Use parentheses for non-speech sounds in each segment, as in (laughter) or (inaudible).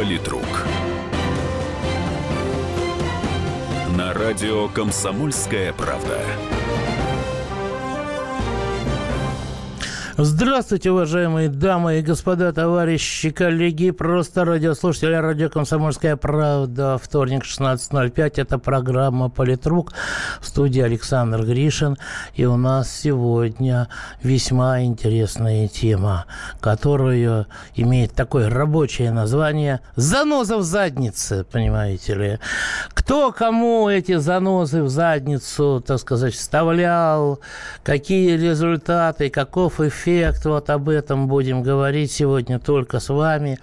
Политрук. На радио «Комсомольская правда». Здравствуйте, уважаемые дамы и господа, товарищи, коллеги, просто радиослушатели, радио «Комсомольская правда». Вторник, 16.05. Это программа «Политрук». В студии Александр Гришин. И у нас сегодня весьма интересная тема, которая имеет такое рабочее название «Заноза в заднице», понимаете ли. Кто кому эти занозы в задницу, так сказать, вставлял, какие результаты, каков эффект, эффект. Вот об этом будем говорить сегодня только с вами.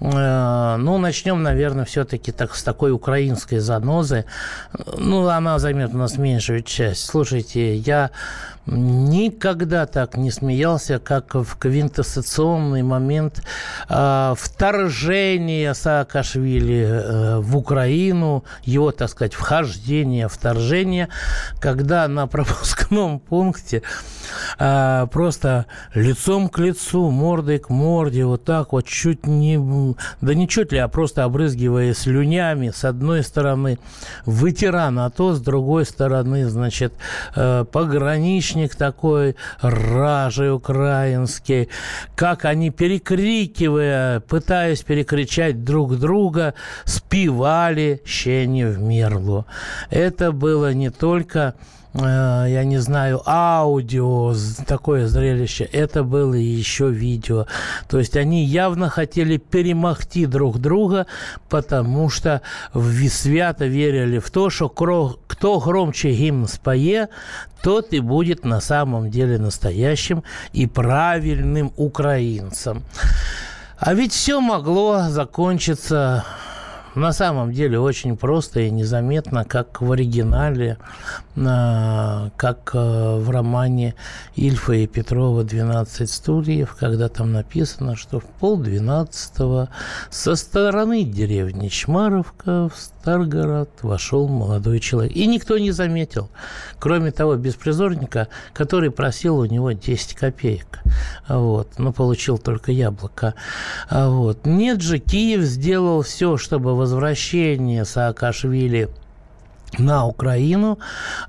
Э, ну, начнем, наверное, все-таки так, с такой украинской занозы. Ну, она займет у нас меньшую часть. Слушайте, я никогда так не смеялся, как в квинтэссенционный момент э, вторжения Саакашвили э, в Украину, его, так сказать, вхождение, вторжение, когда на пропускном (laughs) пункте э, просто лицом к лицу, мордой к морде, вот так вот чуть не да не чуть ли, а просто обрызгивая слюнями с одной стороны ветеран, а то с другой стороны, значит, э, пограничник такой, ражей украинский, как они, перекрикивая, пытаясь перекричать друг друга, спевали «Щени в мерлу». Это было не только я не знаю, аудио, такое зрелище, это было еще видео. То есть они явно хотели перемахти друг друга, потому что свято верили в то, что кто громче гимн спое, тот и будет на самом деле настоящим и правильным украинцем. А ведь все могло закончиться на самом деле очень просто и незаметно, как в оригинале, а, как а, в романе Ильфа и Петрова «12 стульев», когда там написано, что в полдвенадцатого со стороны деревни Чмаровка Старгород вошел молодой человек. И никто не заметил, кроме того беспризорника, который просил у него 10 копеек. Вот, но получил только яблоко. Вот. Нет же, Киев сделал все, чтобы возвращение Саакашвили на Украину,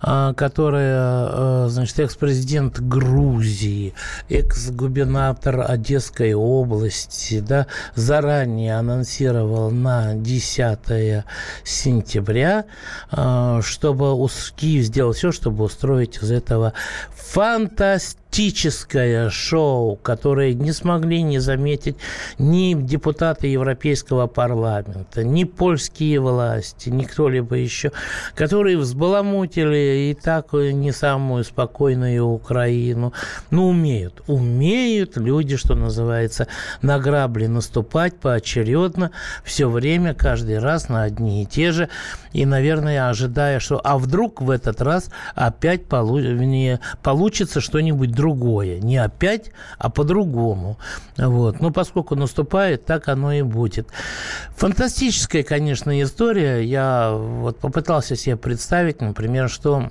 а, которая, а, значит, экс-президент Грузии, экс-губернатор Одесской области, да, заранее анонсировал на 10 сентября, а, чтобы Киев сделал все, чтобы устроить из этого фантастический политическое шоу, которое не смогли не заметить ни депутаты Европейского парламента, ни польские власти, ни кто-либо еще, которые взбаламутили и так не самую спокойную Украину. Ну, умеют. Умеют люди, что называется, на грабли наступать поочередно, все время, каждый раз на одни и те же. И, наверное, ожидая, что а вдруг в этот раз опять получ... получится что-нибудь другое. Не опять, а по-другому. Вот. Но поскольку наступает, так оно и будет. Фантастическая, конечно, история. Я вот попытался себе представить, например, что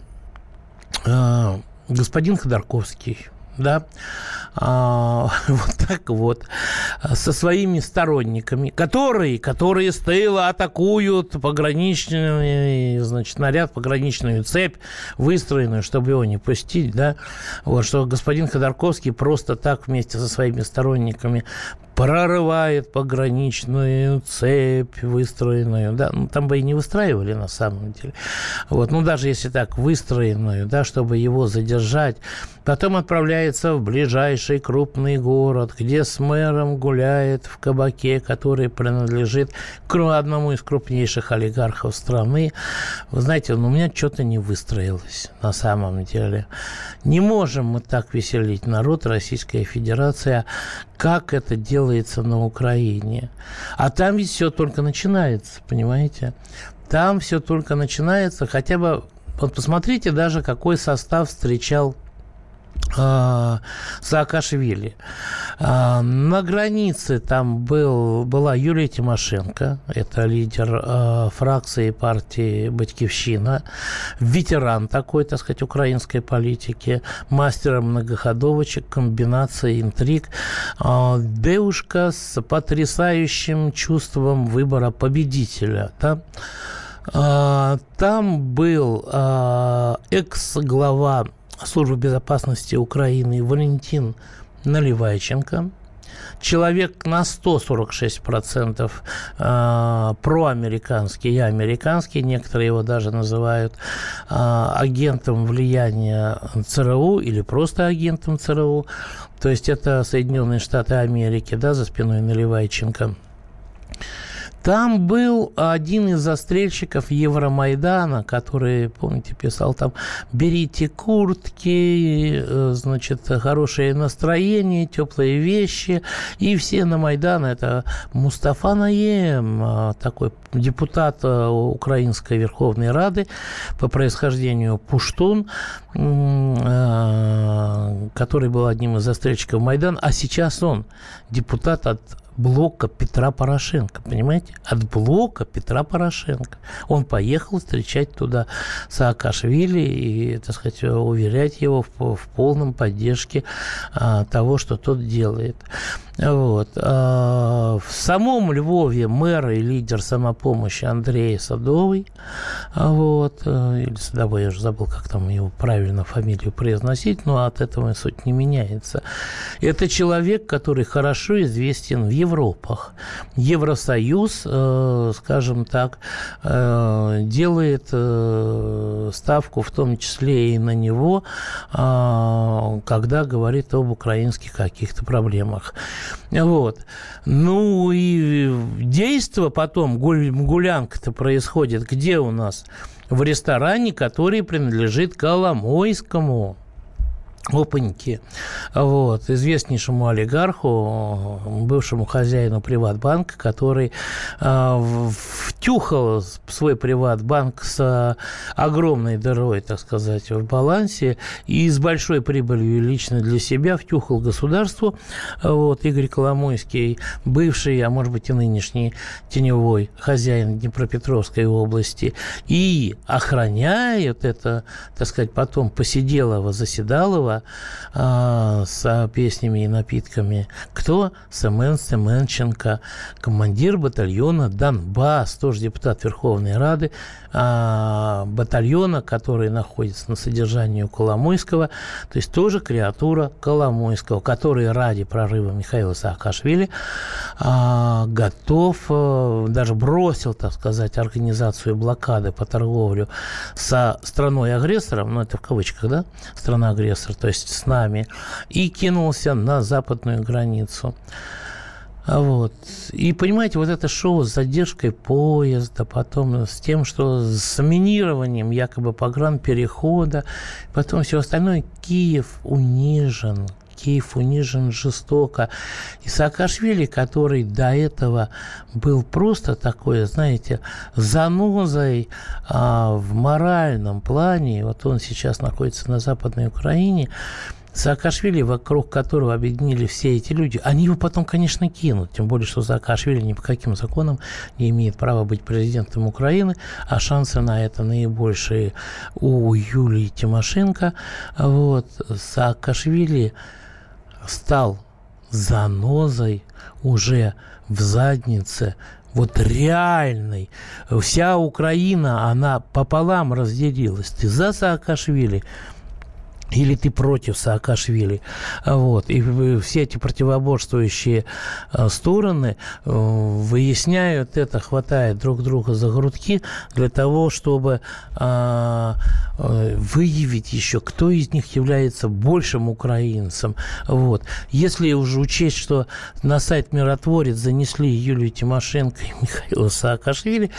э, господин Ходорковский да, а, (laughs) вот так вот, со своими сторонниками, которые, которые с тыла атакуют пограничный, значит, наряд, пограничную цепь, выстроенную, чтобы его не пустить, да, вот, что господин Ходорковский просто так вместе со своими сторонниками прорывает пограничную цепь выстроенную, да, ну, там бы и не выстраивали на самом деле, вот, ну, даже если так, выстроенную, да, чтобы его задержать, потом отправляется в ближайший крупный город, где с мэром гуляет в кабаке, который принадлежит к одному из крупнейших олигархов страны, вы знаете, ну, у меня что-то не выстроилось на самом деле. Не можем мы так веселить народ Российская Федерация, как это делается на Украине. А там ведь все только начинается, понимаете? Там все только начинается, хотя бы... Вот посмотрите даже, какой состав встречал Саакашвили. А, на границе там был, была Юлия Тимошенко, это лидер а, фракции партии «Батькивщина», ветеран такой, так сказать, украинской политики, мастер многоходовочек, комбинаций, интриг. Девушка с потрясающим чувством выбора победителя. Да? Там был экс-глава службы безопасности Украины Валентин Наливайченко, человек на 146% э, проамериканский, я американский, некоторые его даже называют э, агентом влияния ЦРУ или просто агентом ЦРУ, то есть это Соединенные Штаты Америки, да, за спиной Наливайченко. Там был один из застрельщиков Евромайдана, который, помните, писал там «берите куртки, э, значит, хорошее настроение, теплые вещи». И все на Майдан. Это Мустафа Наем, э, такой депутат э, Украинской Верховной Рады по происхождению Пуштун, который был одним из застрельщиков Майдана, а сейчас он депутат от блока Петра Порошенко, понимаете? От блока Петра Порошенко. Он поехал встречать туда Саакашвили и, так сказать, уверять его в, в полном поддержке а, того, что тот делает. Вот. А, в самом Львове мэр и лидер самопомощи Андрей Садовый, а, вот, э, или Садовой, я уже забыл, как там его правильно фамилию произносить, но от этого суть не меняется. Это человек, который хорошо известен в Европах. Евросоюз, э, скажем так, э, делает ставку в том числе и на него, а, когда говорит об украинских каких-то проблемах. Вот. Ну и действо потом, гулянка-то происходит где у нас? В ресторане, который принадлежит Коломойскому опаньки, вот, известнейшему олигарху, бывшему хозяину приватбанка, который э, втюхал свой приватбанк с огромной дырой, так сказать, в балансе и с большой прибылью лично для себя втюхал государству. Вот, Игорь Коломойский, бывший, а может быть и нынешний теневой хозяин Днепропетровской области, и охраняет это, так сказать, потом посиделого, заседалого а, с песнями и напитками. Кто? Семен Семенченко, командир батальона Донбасс, тоже депутат Верховной Рады, а, батальона, который находится на содержании у Коломойского, то есть тоже креатура Коломойского, который ради прорыва Михаила Саакашвили а, готов, а, даже бросил, так сказать, организацию блокады по торговлю со страной-агрессором, ну это в кавычках, да, страна-агрессор, то есть с нами, и кинулся на западную границу. Вот. И понимаете, вот это шоу с задержкой поезда, потом с тем, что с минированием якобы погранперехода, потом все остальное, Киев унижен, Киев унижен жестоко. И Саакашвили, который до этого был просто такой, знаете, занозой а, в моральном плане, вот он сейчас находится на Западной Украине, Саакашвили, вокруг которого объединили все эти люди, они его потом, конечно, кинут. Тем более, что Саакашвили ни по каким законам не имеет права быть президентом Украины, а шансы на это наибольшие у Юлии Тимошенко. Вот. Саакашвили стал занозой уже в заднице вот реальной. Вся Украина, она пополам разделилась. Ты за Саакашвили, или ты против Саакашвили. Вот. И все эти противоборствующие э, стороны э, выясняют это, хватает друг друга за грудки для того, чтобы а, э, выявить еще, кто из них является большим украинцем. Вот. Если уже учесть, что на сайт «Миротворец» занесли Юлию Тимошенко и Михаила Саакашвили,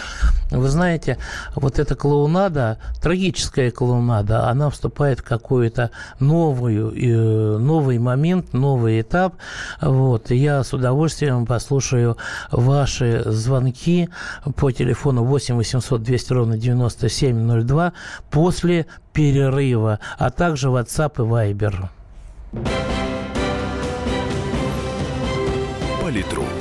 вы знаете, вот эта клоунада, трагическая клоунада, она вступает в какую-то это новую, э, новый момент, новый этап. Вот. я с удовольствием послушаю ваши звонки по телефону 8 800 200 ровно 9702 после перерыва, а также WhatsApp и Viber. Политрук.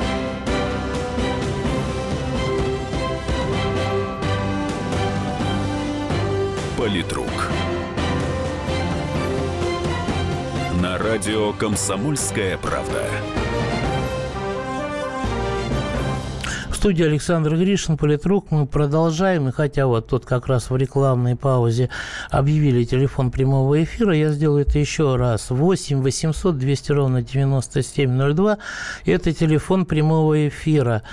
Политрук. На радио «Комсомольская правда». Студии Александр Гришин, политрук. Мы продолжаем. И хотя вот тут как раз в рекламной паузе объявили телефон прямого эфира, я сделаю это еще раз. 8 800 200 ровно 9702. Это телефон прямого эфира.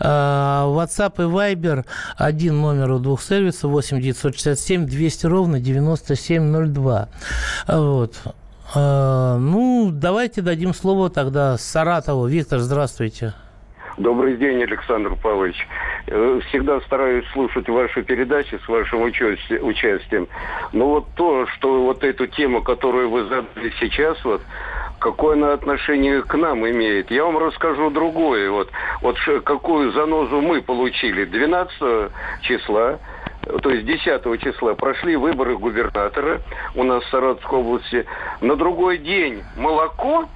А, WhatsApp и Viber один номер у двух сервисов 8 967 200 ровно 9702. Вот. А, ну, давайте дадим слово тогда Саратову. Виктор, здравствуйте. Добрый день, Александр Павлович. Э, всегда стараюсь слушать ваши передачи с вашим участием. Но вот то, что вот эту тему, которую вы задали сейчас, вот, какое она отношение к нам имеет. Я вам расскажу другое. Вот, вот какую занозу мы получили 12 числа то есть 10 числа прошли выборы губернатора у нас в Саратовской области. На другой день молоко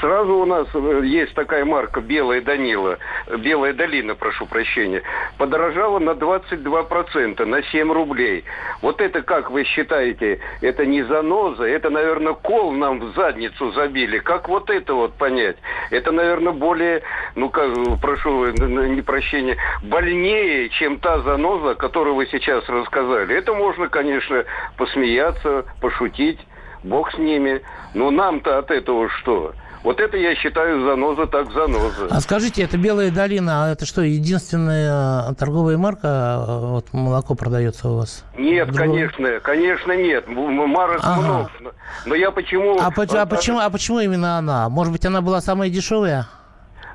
Сразу у нас э, есть такая марка «Белая Данила», «Белая долина», прошу прощения, подорожала на 22%, на 7 рублей. Вот это, как вы считаете, это не заноза, это, наверное, кол нам в задницу забили. Как вот это вот понять? Это, наверное, более, ну, как, прошу не прощения, больнее, чем та заноза, которую вы сейчас рассказали. Это можно, конечно, посмеяться, пошутить. Бог с ними. Но нам-то от этого что? Вот это я считаю заноза так заноза. А скажите, это Белая долина, а это что, единственная э, торговая марка, э, вот молоко продается у вас? Нет, Другого? конечно, конечно нет. Марок ага. много. Но я почему... А, а, почему, а почему именно она? Может быть, она была самая дешевая?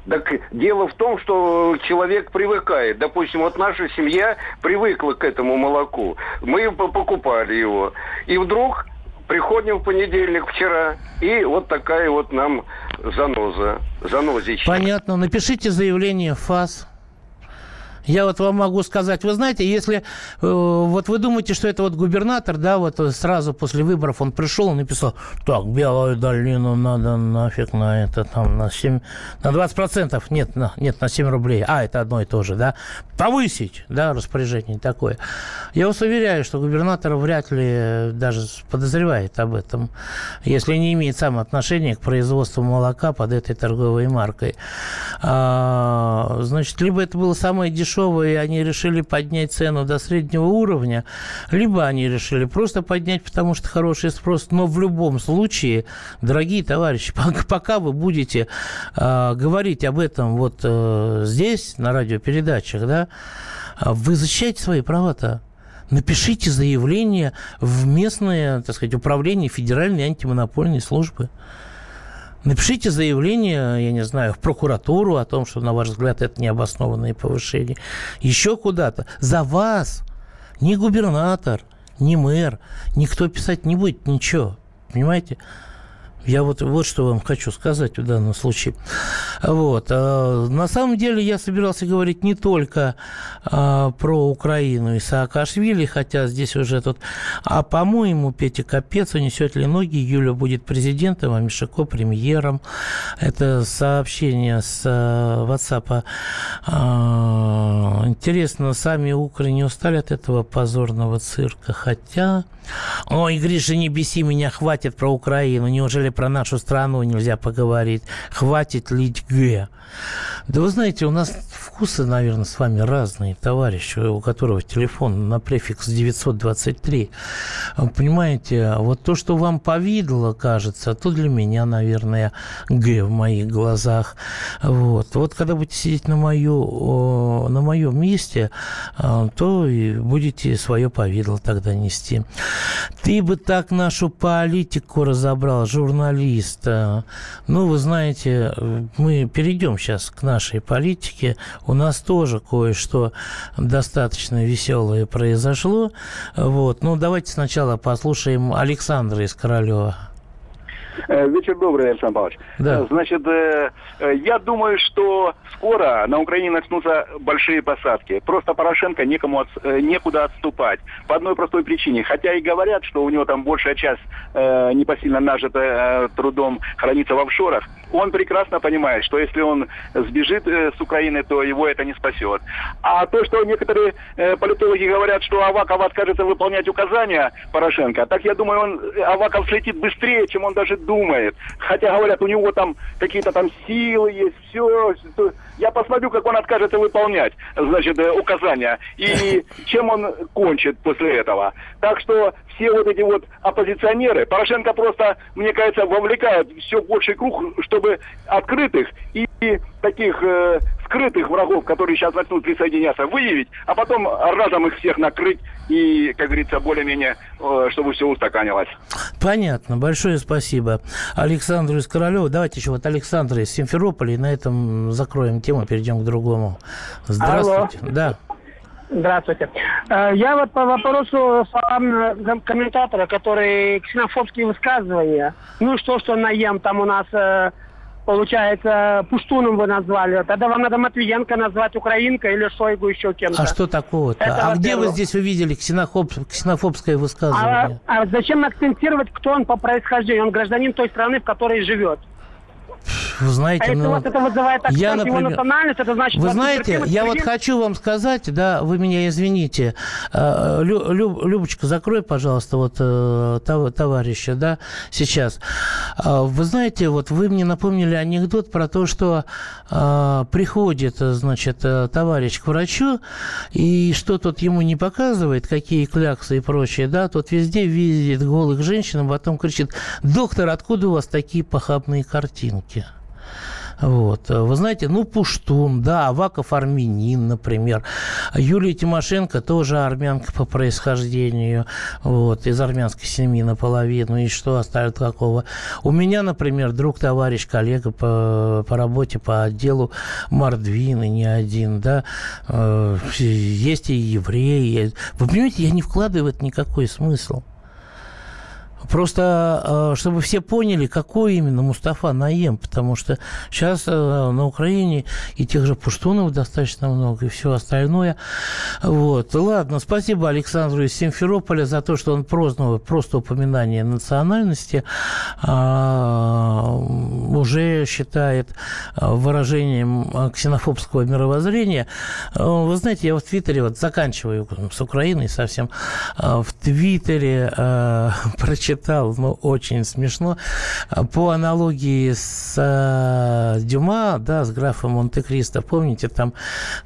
Так дело в том, что человек привыкает. Допустим, вот наша семья привыкла к этому молоку. Мы покупали его. И вдруг Приходим в понедельник вчера, и вот такая вот нам заноза, занозичка. Понятно. Напишите заявление в ФАС. Я вот вам могу сказать, вы знаете, если э, вот вы думаете, что это вот губернатор, да, вот сразу после выборов он пришел и написал, так, Белую долину надо нафиг на это там на 7, на 20 процентов, нет, на, нет, на 7 рублей, а, это одно и то же, да, повысить, да, распоряжение такое. Я вас уверяю, что губернатор вряд ли даже подозревает об этом, если не имеет сам отношения к производству молока под этой торговой маркой. А, значит, либо это было самое дешевое дешевые, они решили поднять цену до среднего уровня, либо они решили просто поднять, потому что хороший спрос. Но в любом случае, дорогие товарищи, (laughs) пока вы будете э, говорить об этом вот э, здесь, на радиопередачах, да, вы защищаете свои права-то напишите заявление в местное, так сказать, управление Федеральной антимонопольной службы. Напишите заявление, я не знаю, в прокуратуру о том, что, на ваш взгляд, это необоснованное повышение. Еще куда-то. За вас ни губернатор, ни мэр, никто писать не будет ничего. Понимаете? Я вот, вот что вам хочу сказать в данном случае. Вот. А, на самом деле я собирался говорить не только а, про Украину и Саакашвили, хотя здесь уже тут... А, по-моему, Петя Капец унесет ли ноги, Юля будет президентом, а Мишако премьером. Это сообщение с а, WhatsApp. Интересно, сами укры не устали от этого позорного цирка? Хотя... Ой, Гриша, не беси меня, хватит про Украину. Неужели про нашу страну нельзя поговорить. Хватит лить Г. Да вы знаете, у нас вкусы, наверное, с вами разные, товарищи, у которого телефон на префикс 923. Понимаете, вот то, что вам повидло, кажется, то для меня, наверное, Г в моих глазах. Вот. Вот когда будете сидеть на, мою, на моем месте, а, то и будете свое повидло тогда нести. Ты бы так нашу политику разобрал, журналист. Ну, вы знаете, мы перейдем сейчас к нашей политике. У нас тоже кое-что достаточно веселое произошло. Вот. Ну, давайте сначала послушаем Александра из Королева. Э, вечер добрый, Александр Павлович. Да. Значит, э, э, я думаю, что скоро на Украине начнутся большие посадки. Просто Порошенко некому от, некуда отступать. По одной простой причине. Хотя и говорят, что у него там большая часть э, непосильно нажитая трудом хранится в офшорах. Он прекрасно понимает, что если он сбежит с Украины, то его это не спасет. А то, что некоторые политологи говорят, что Аваков откажется выполнять указания Порошенко, так я думаю, он Аваков слетит быстрее, чем он даже думает. Хотя, говорят, у него там какие-то там силы есть, все. Я посмотрю, как он откажется выполнять, значит, э, указания. И (laughs) чем он кончит после этого. Так что все вот эти вот оппозиционеры, Порошенко просто, мне кажется, вовлекает все больший круг, чтобы открытых и таких э, скрытых врагов, которые сейчас начнут присоединяться, выявить, а потом разом их всех накрыть и, как говорится, более-менее, э, чтобы все устаканилось. Понятно. Большое спасибо Александру из Королева. Давайте еще вот Александра из Симферополя, и на этом закроем тему, перейдем к другому. Здравствуйте. Алло. Да. Здравствуйте. Э, Я вот по вопросу словам э, комментатора, который ксенофобские высказывания. Ну что, что наем там у нас э, получается, Пуштуном вы назвали. Тогда вам надо Матвиенко назвать украинкой или Шойгу еще кем-то. А что такого-то? Это а где вы здесь увидели ксенофоб, ксенофобское А, высказывание? а зачем акцентировать, кто он по происхождению? Он гражданин той страны, в которой живет. Вы знаете, А если ну, вас это вызывает акцент я, его например, национальность, это значит... Вы знаете, я вот хочу вам сказать, да, вы меня извините, э, Лю- Лю- Любочка, закрой, пожалуйста, вот э, тов- товарища, да, сейчас. А, Вы знаете, вот вы мне напомнили анекдот про то, что э, приходит, э, значит, э, товарищ к врачу, и что тот ему не показывает, какие кляксы и прочее, да, тот везде видит голых женщин, а потом кричит, доктор, откуда у вас такие похабные картинки? Вот. Вы знаете, ну, Пуштун, да, Аваков армянин, например. Юлия Тимошенко тоже армянка по происхождению, вот, из армянской семьи наполовину. И что оставит какого? У меня, например, друг, товарищ, коллега по, по работе, по отделу Мордвин, и не один, да. Э, Есть и евреи. Вы понимаете, я не вкладываю в это никакой смысл. Просто, э, чтобы все поняли, какой именно Мустафа Наем, потому что сейчас э, на Украине и тех же пуштунов достаточно много, и все остальное. Вот. Ладно, спасибо Александру из Симферополя за то, что он просто, просто упоминание национальности а, уже считает а, выражением ксенофобского мировоззрения. Вы знаете, я в Твиттере, вот заканчиваю с Украиной совсем, в Твиттере (laughs) а, прочитал, ну, очень смешно, а, по аналогии с а, Дюма, да, с графом Монте-Кристо, помните, там,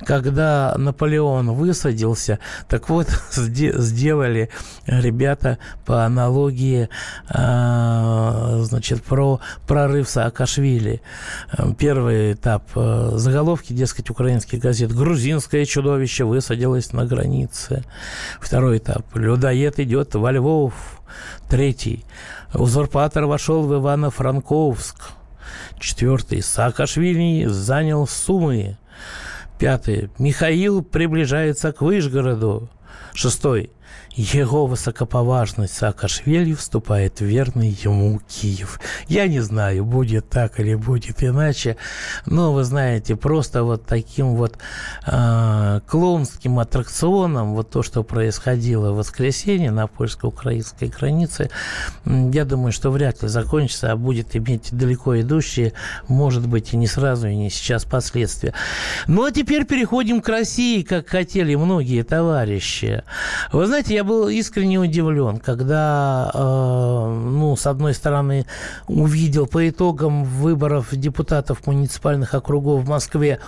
когда Наполеон высадился, так вот, (laughs) сде- сделали ребята по аналогии, а, значит, про прорыв Саакашвили. Э, Первый этап э, заголовки, дескать, украинских газет. Грузинское чудовище высадилось на границе. Второй этап. Людоед идет во Львов. Третий. Узурпатор вошел в Ивано-Франковск. Четвертый. Саакашвили занял Сумы. Пятый. Михаил приближается к Вышгороду. Шестой. Его высокоповажность Саакашвили вступает в верный ему Киев. Я не знаю, будет так или будет иначе, но вы знаете, просто вот таким вот э, клоунским аттракционом, вот то, что происходило в воскресенье на польско-украинской границе, я думаю, что вряд ли закончится, а будет иметь далеко идущие, может быть, и не сразу, и не сейчас последствия. Ну, а теперь переходим к России, как хотели многие товарищи. Вы знаете, я был искренне удивлен, когда, э, ну, с одной стороны, увидел по итогам выборов депутатов муниципальных округов в Москве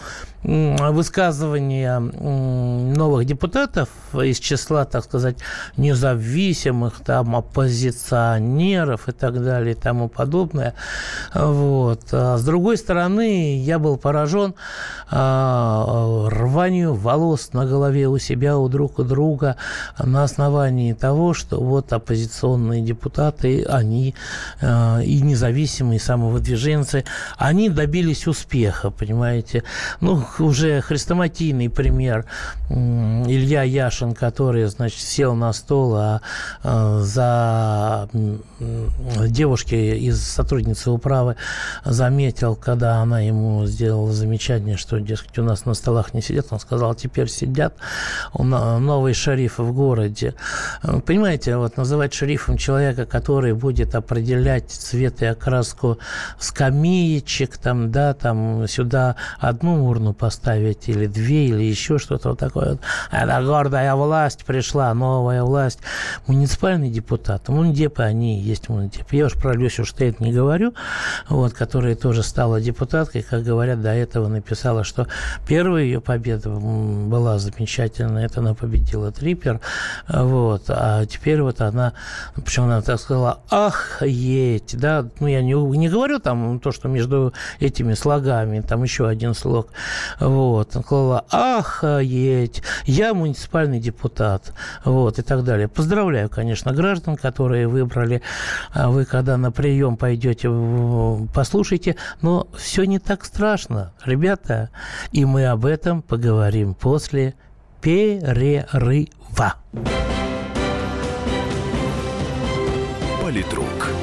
высказывания новых депутатов из числа, так сказать, независимых, там, оппозиционеров и так далее и тому подобное. Вот. А с другой стороны, я был поражен а, рванию волос на голове у себя, у друг у друга на основании того, что вот оппозиционные депутаты, они а, и независимые самовыдвиженцы, они добились успеха, понимаете. Ну, уже хрестоматийный пример Илья Яшин, который, значит, сел на стол, а, а за девушки из сотрудницы управы заметил, когда она ему сделала замечание, что, дескать, у нас на столах не сидят, он сказал, теперь сидят новый шериф в городе. Понимаете, вот называть шерифом человека, который будет определять цвет и окраску скамеечек, там, да, там, сюда одну урну поставить, или две, или еще что-то вот такое. Это гордая власть пришла, новая власть. Муниципальный депутат, мундепы, они есть мундепы. Я уж про Люсю Штейт не говорю, вот, которая тоже стала депутаткой, как говорят, до этого написала, что первая ее победа была замечательная, это она победила Трипер, вот, а теперь вот она, почему она так сказала, ах, едь, да, ну, я не, не говорю там то, что между этими слогами, там еще один слог, вот. Он сказал, охуеть, я муниципальный депутат, вот, и так далее. Поздравляю, конечно, граждан, которые выбрали. А вы, когда на прием пойдете, послушайте, но все не так страшно, ребята, и мы об этом поговорим после перерыва. Политрук.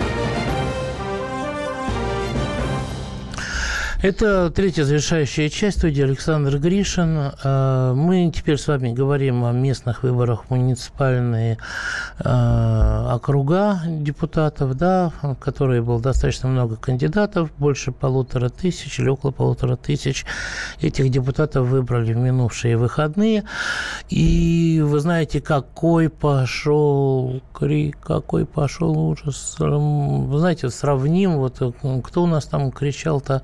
Это третья завершающая часть студии Александр Гришин. Э, мы теперь с вами говорим о местных выборах муниципальные округа депутатов, да, в которые было достаточно много кандидатов, больше полутора тысяч или около полутора тысяч этих депутатов выбрали в минувшие выходные. И вы знаете, какой пошел крик, какой пошел ужас. Вы знаете, сравним, вот кто у нас там кричал-то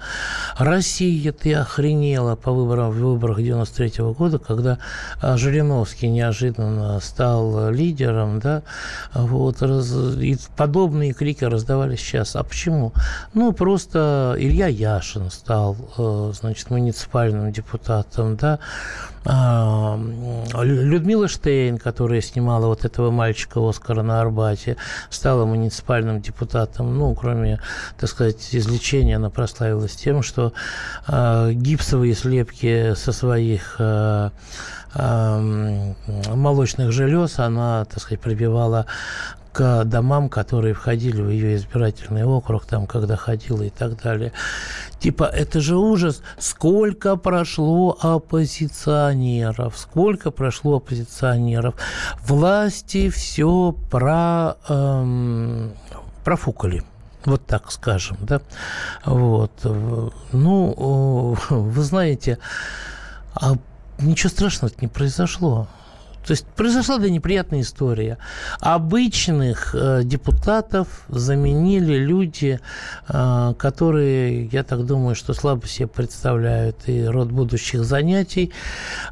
Россия, ты охренела по выборам, в выборах 93 -го года, когда Жириновский неожиданно стал лидером, да, вот, раз, и подобные крики раздавались сейчас. А почему? Ну, просто Илья Яшин стал, э, значит, муниципальным депутатом, да, а, Людмила Штейн, которая снимала вот этого мальчика Оскара на Арбате, стала муниципальным депутатом. Ну, кроме, так сказать, излечения, она прославилась тем, что э, гипсовые слепки со своих э, молочных желез она, так сказать, прибивала к домам, которые входили в ее избирательный округ, там, когда ходила и так далее. Типа, это же ужас. Сколько прошло оппозиционеров, сколько прошло оппозиционеров. Власти все про, эм, профукали. Вот так скажем, да. Вот. Ну, (laughs) вы знаете, а ничего страшного не произошло. То есть произошла да неприятная история. Обычных э, депутатов заменили люди, э, которые, я так думаю, что слабо себе представляют и род будущих занятий.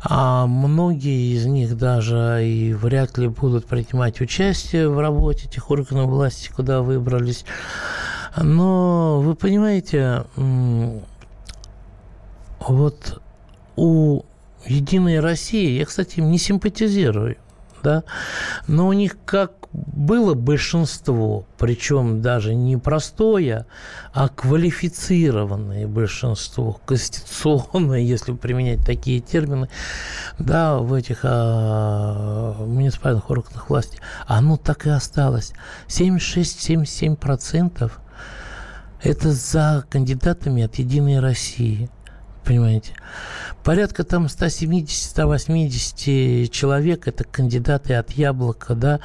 А многие из них даже и вряд ли будут принимать участие в работе тех органов власти, куда выбрались. Но вы понимаете, вот у Единой России, я, кстати, им не симпатизирую, да, но у них как было большинство, причем даже не простое, а квалифицированное большинство, конституционное, (laughs) если применять такие термины, да, в этих а, муниципальных органах власти, оно так и осталось. 76-77% это за кандидатами от «Единой России» понимаете. Порядка там 170-180 человек, это кандидаты от Яблока, да,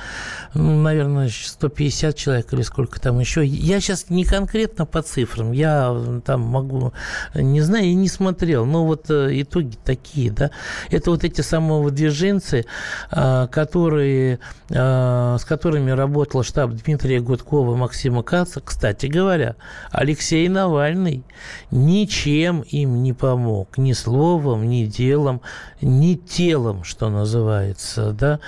ну, наверное, 150 человек или сколько там еще. Я сейчас не конкретно по цифрам, я там могу, не знаю, и не смотрел, но вот э, итоги такие, да. Это вот эти самовыдвиженцы, а, которые, а, с которыми работал штаб Дмитрия Гудкова, Максима Каца. Кстати говоря, Алексей Навальный ничем им не помог ни словом, ни делом, ни телом, что называется, да,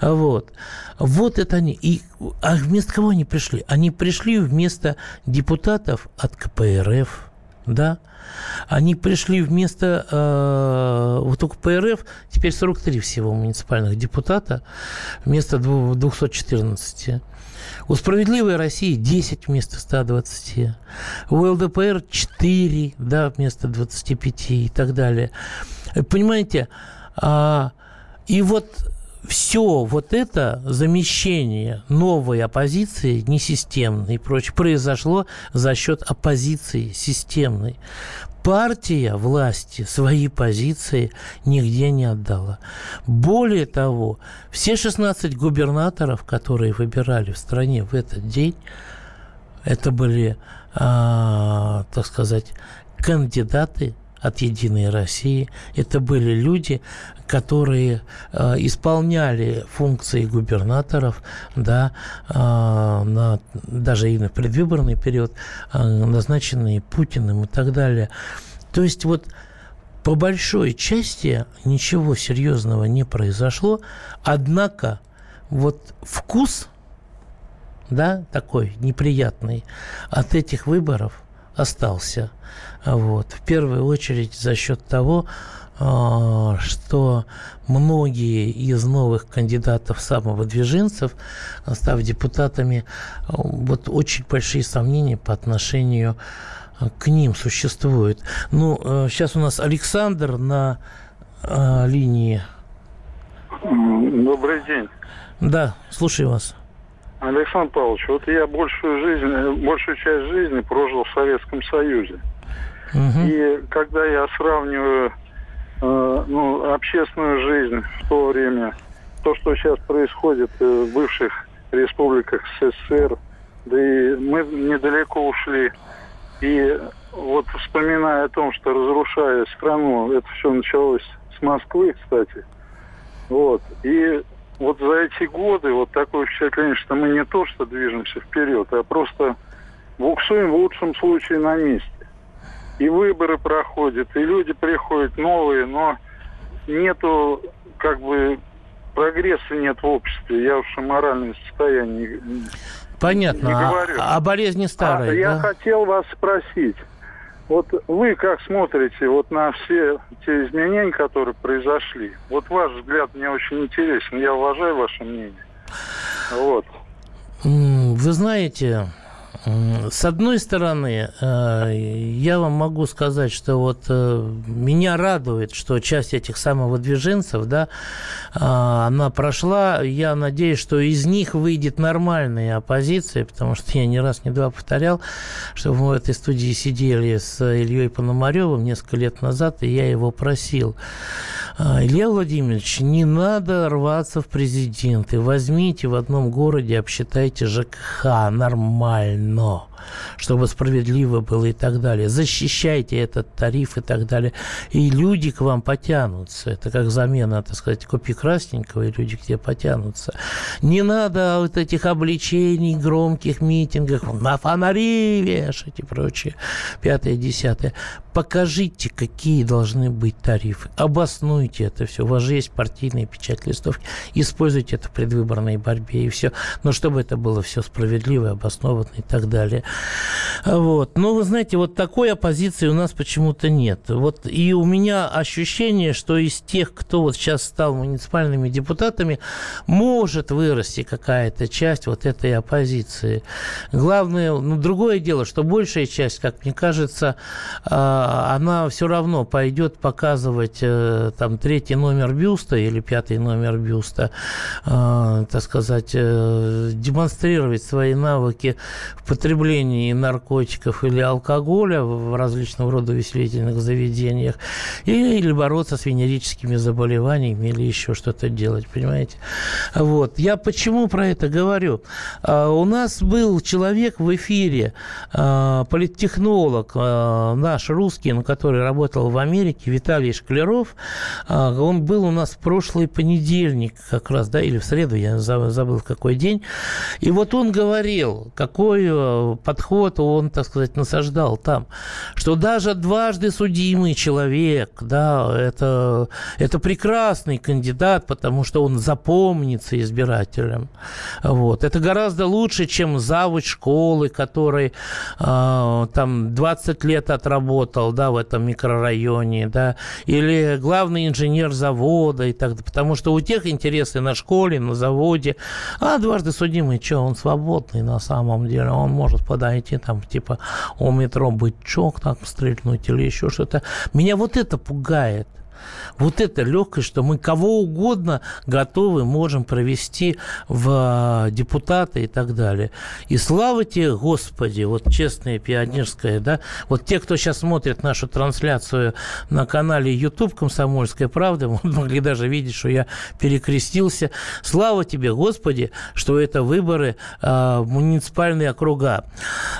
вот. Вот это они. И, а вместо кого они пришли? Они пришли вместо депутатов от КПРФ, да, они пришли вместо... Э, вот у КПРФ теперь 43 всего муниципальных депутата вместо 214. У «Справедливой России» 10 вместо 120. У ЛДПР 4 да, вместо 25 и так далее. Понимаете? А, и вот все вот это замещение новой оппозиции, несистемной и прочее, произошло за счет оппозиции системной партия власти свои позиции нигде не отдала. Более того, все 16 губернаторов, которые выбирали в стране в этот день, это были, а, так сказать, кандидаты от «Единой России». Это были люди, которые э, исполняли функции губернаторов, да, э, на, даже и на предвыборный период, э, назначенные Путиным и так далее. То есть вот по большой части ничего серьезного не произошло, однако вот вкус, да, такой неприятный от этих выборов остался. Вот. В первую очередь за счет того, а, что многие из новых кандидатов самовыдвиженцев, став депутатами, вот очень большие сомнения по отношению к ним существуют. Ну, сейчас у нас Александр на а, линии. Добрый день. Да, слушаю вас. Александр Павлович, вот я большую жизнь, большую часть жизни прожил в Советском Союзе. Угу. И когда я сравниваю э, ну, общественную жизнь в то время, то, что сейчас происходит э, в бывших республиках СССР, да и мы недалеко ушли. И вот вспоминая о том, что разрушая страну, это все началось с Москвы, кстати. Вот. И вот за эти годы вот такое впечатление, что мы не то, что движемся вперед, а просто буксуем в лучшем случае на месте. И выборы проходят, и люди приходят новые, но нету как бы прогресса нет в обществе. Я уж о моральном состоянии Понятно. Не говорю. А, а болезни старые, а, Я хотел вас спросить. Вот вы как смотрите вот на все те изменения, которые произошли? Вот ваш взгляд мне очень интересен. Я уважаю ваше мнение. Вот. Вы знаете, с одной стороны, э, я вам могу сказать, что вот э, меня радует, что часть этих самовыдвиженцев, да, а, она прошла. Я надеюсь, что из них выйдет нормальная оппозиция, потому что я не раз, не два повторял, что мы в этой студии сидели с Ильей Пономаревым несколько лет назад, и я его просил. «А, Илья Владимирович, не надо рваться в президенты. Возьмите в одном городе, обсчитайте ЖКХ нормально но чтобы справедливо было и так далее. Защищайте этот тариф и так далее. И люди к вам потянутся. Это как замена, так сказать, копии красненького, и люди к тебе потянутся. Не надо вот этих обличений, громких митингах, на фонари вешать и прочее. Пятое, десятое. Покажите, какие должны быть тарифы. Обоснуйте это все. У вас же есть партийные печать листовки. Используйте это в предвыборной борьбе и все. Но чтобы это было все справедливо, обоснованно и так далее. Вот. Но вы знаете, вот такой оппозиции у нас почему-то нет. Вот и у меня ощущение, что из тех, кто вот сейчас стал муниципальными депутатами, может вырасти какая-то часть вот этой оппозиции. Главное, ну, другое дело, что большая часть, как мне кажется, а, она все равно пойдет показывать э, там третий номер бюста или пятый номер бюста, а, так сказать, э, демонстрировать свои навыки в потреблении наркотиков или алкоголя в различного рода веселительных заведениях, или, или бороться с венерическими заболеваниями, или еще что-то делать, понимаете? Вот. Я почему про это говорю? А, у нас был человек в эфире, а, политтехнолог наш русский, который работал в Америке, Виталий Шкляров, он был у нас в прошлый понедельник как раз, да, или в среду, я забыл какой день. И вот он говорил, какой подход он, так сказать, насаждал там, что даже дважды судимый человек, да, это, это прекрасный кандидат, потому что он запомнится избирателям. Вот. Это гораздо лучше, чем завуч школы, который э, там 20 лет отработал, да, в этом микрорайоне, да, или главный инженер завода и так далее, потому что у тех интересы на школе, на заводе, а дважды судимый, что, он свободный на самом деле, он может подойти там, типа, у метро бычок так стрельнуть или еще что-то. Меня вот это пугает. Вот это легкость, что мы кого угодно готовы можем провести в э, депутаты и так далее. И слава тебе, Господи, вот честное пионерское, да, вот те, кто сейчас смотрит нашу трансляцию на канале YouTube «Комсомольская правда», (laughs) могли даже видеть, что я перекрестился. Слава тебе, Господи, что это выборы э, муниципальные округа.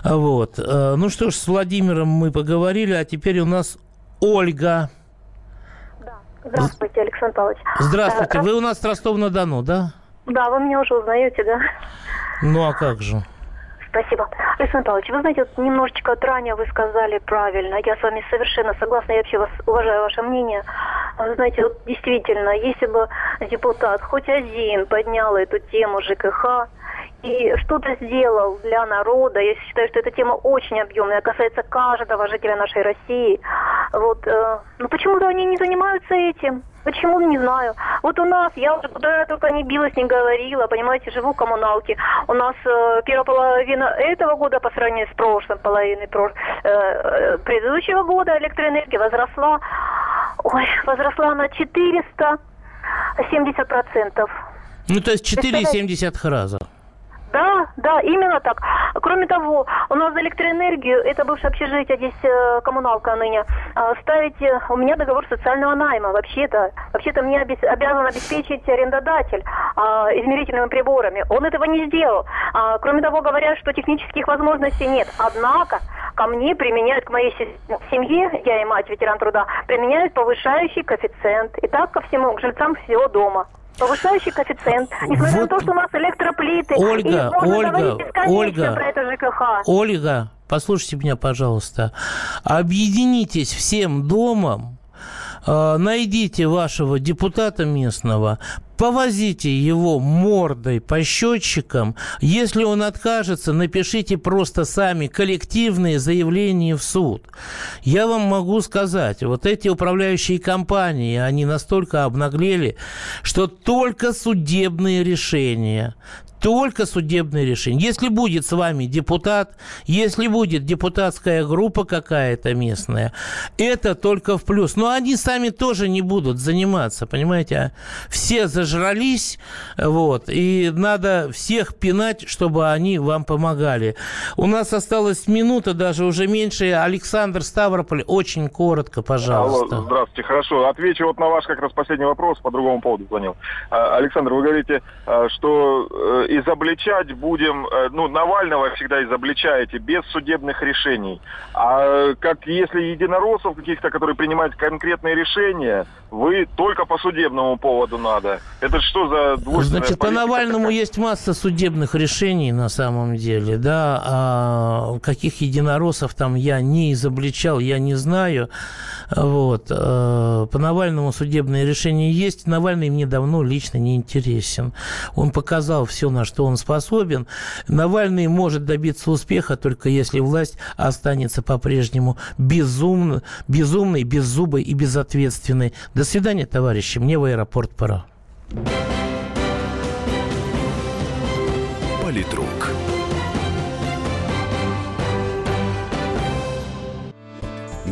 Вот. Э, ну что ж, с Владимиром мы поговорили, а теперь у нас Ольга. Здравствуйте, Александр Павлович. Здравствуйте. А, вы у нас с Ростова-на-Дону, да? Да, вы меня уже узнаете, да? Ну, а как же? Спасибо. Александр Павлович, вы знаете, вот немножечко вот ранее вы сказали правильно. Я с вами совершенно согласна, я вообще вас уважаю ваше мнение. Вы знаете, вот действительно, если бы депутат хоть один поднял эту тему ЖКХ, и что-то сделал для народа. Я считаю, что эта тема очень объемная, касается каждого жителя нашей России. Вот, э, но почему-то они не занимаются этим. Почему, не знаю. Вот у нас, я уже куда я только не билась, не говорила, понимаете, живу в коммуналке. У нас э, первая половина этого года по сравнению с прошлой половиной прош... э, э предыдущего года электроэнергия возросла, ой, возросла на 470 процентов. Ну, то есть 4,7 раза. Да, да, именно так. Кроме того, у нас за электроэнергию, это бывшее общежитие, здесь э, коммуналка ныне, э, ставить, у меня договор социального найма, вообще-то, вообще-то мне обес, обязан обеспечить арендодатель э, измерительными приборами. Он этого не сделал. Э, кроме того, говорят, что технических возможностей нет. Однако, ко мне применяют, к моей семье, я и мать, ветеран труда, применяют повышающий коэффициент. И так ко всему, к жильцам всего дома повышающий коэффициент. Несмотря вот. на то, что у нас электроплиты. Ольга, Ольга, Ольга, про это ЖКХ. Ольга, послушайте меня, пожалуйста. Объединитесь всем домом, найдите вашего депутата местного, повозите его мордой по счетчикам. Если он откажется, напишите просто сами коллективные заявления в суд. Я вам могу сказать, вот эти управляющие компании, они настолько обнаглели, что только судебные решения, только судебное решение. Если будет с вами депутат, если будет депутатская группа какая-то местная, это только в плюс. Но они сами тоже не будут заниматься, понимаете? А все зажрались, вот, и надо всех пинать, чтобы они вам помогали. У нас осталась минута, даже уже меньше. Александр Ставрополь, очень коротко, пожалуйста. Алло, здравствуйте, хорошо. Отвечу вот на ваш как раз последний вопрос, по другому поводу звонил. А, Александр, вы говорите, а, что э, изобличать будем, э, ну, Навального всегда изобличаете без судебных решений. А как если единороссов каких-то, которые принимают конкретные решения, вы только по судебному поводу надо. Это что за Значит, по Навальному такая? есть масса судебных решений на самом деле, да, а каких единороссов там я не изобличал, я не знаю. Вот. По Навальному судебное решение есть. Навальный мне давно лично не интересен. Он показал все, на что он способен. Навальный может добиться успеха только если власть останется по-прежнему безумно, безумной, беззубой и безответственной. До свидания, товарищи. Мне в аэропорт пора. Политрук.